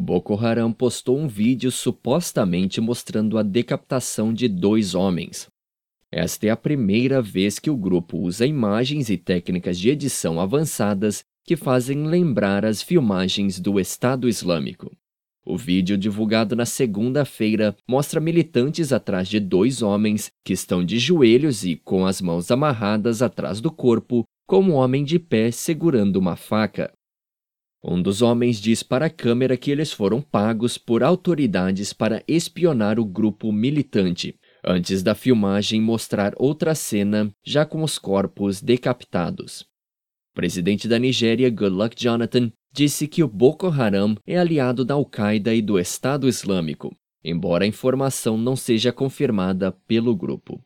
Boko Haram postou um vídeo supostamente mostrando a decapitação de dois homens. Esta é a primeira vez que o grupo usa imagens e técnicas de edição avançadas que fazem lembrar as filmagens do Estado Islâmico. O vídeo divulgado na segunda-feira mostra militantes atrás de dois homens que estão de joelhos e com as mãos amarradas atrás do corpo, com um homem de pé segurando uma faca. Um dos homens diz para a câmera que eles foram pagos por autoridades para espionar o grupo militante, antes da filmagem mostrar outra cena já com os corpos decapitados. O presidente da Nigéria, Goodluck Jonathan, disse que o Boko Haram é aliado da Al-Qaeda e do Estado Islâmico, embora a informação não seja confirmada pelo grupo.